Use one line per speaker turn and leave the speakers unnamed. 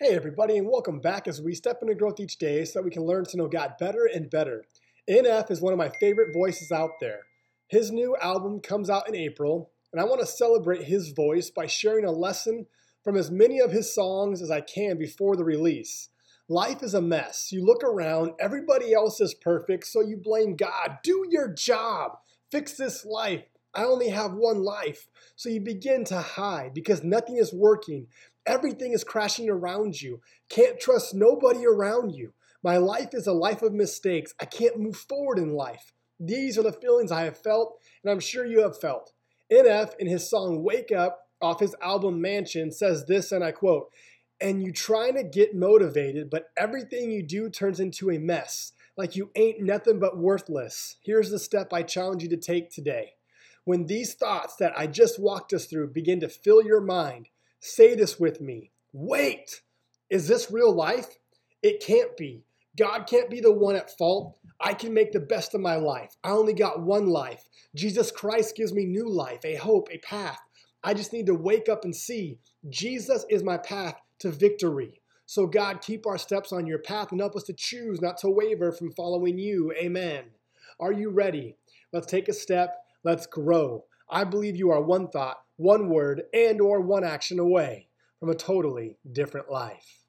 Hey, everybody, and welcome back as we step into growth each day so that we can learn to know God better and better. NF is one of my favorite voices out there. His new album comes out in April, and I want to celebrate his voice by sharing a lesson from as many of his songs as I can before the release. Life is a mess. You look around, everybody else is perfect, so you blame God. Do your job. Fix this life. I only have one life. So you begin to hide because nothing is working. Everything is crashing around you. Can't trust nobody around you. My life is a life of mistakes. I can't move forward in life. These are the feelings I have felt, and I'm sure you have felt. NF, in his song Wake Up, off his album Mansion, says this, and I quote, and you trying to get motivated, but everything you do turns into a mess, like you ain't nothing but worthless. Here's the step I challenge you to take today. When these thoughts that I just walked us through begin to fill your mind, Say this with me. Wait, is this real life? It can't be. God can't be the one at fault. I can make the best of my life. I only got one life. Jesus Christ gives me new life, a hope, a path. I just need to wake up and see Jesus is my path to victory. So, God, keep our steps on your path and help us to choose not to waver from following you. Amen. Are you ready? Let's take a step. Let's grow. I believe you are one thought, one word, and or one action away from a totally different life.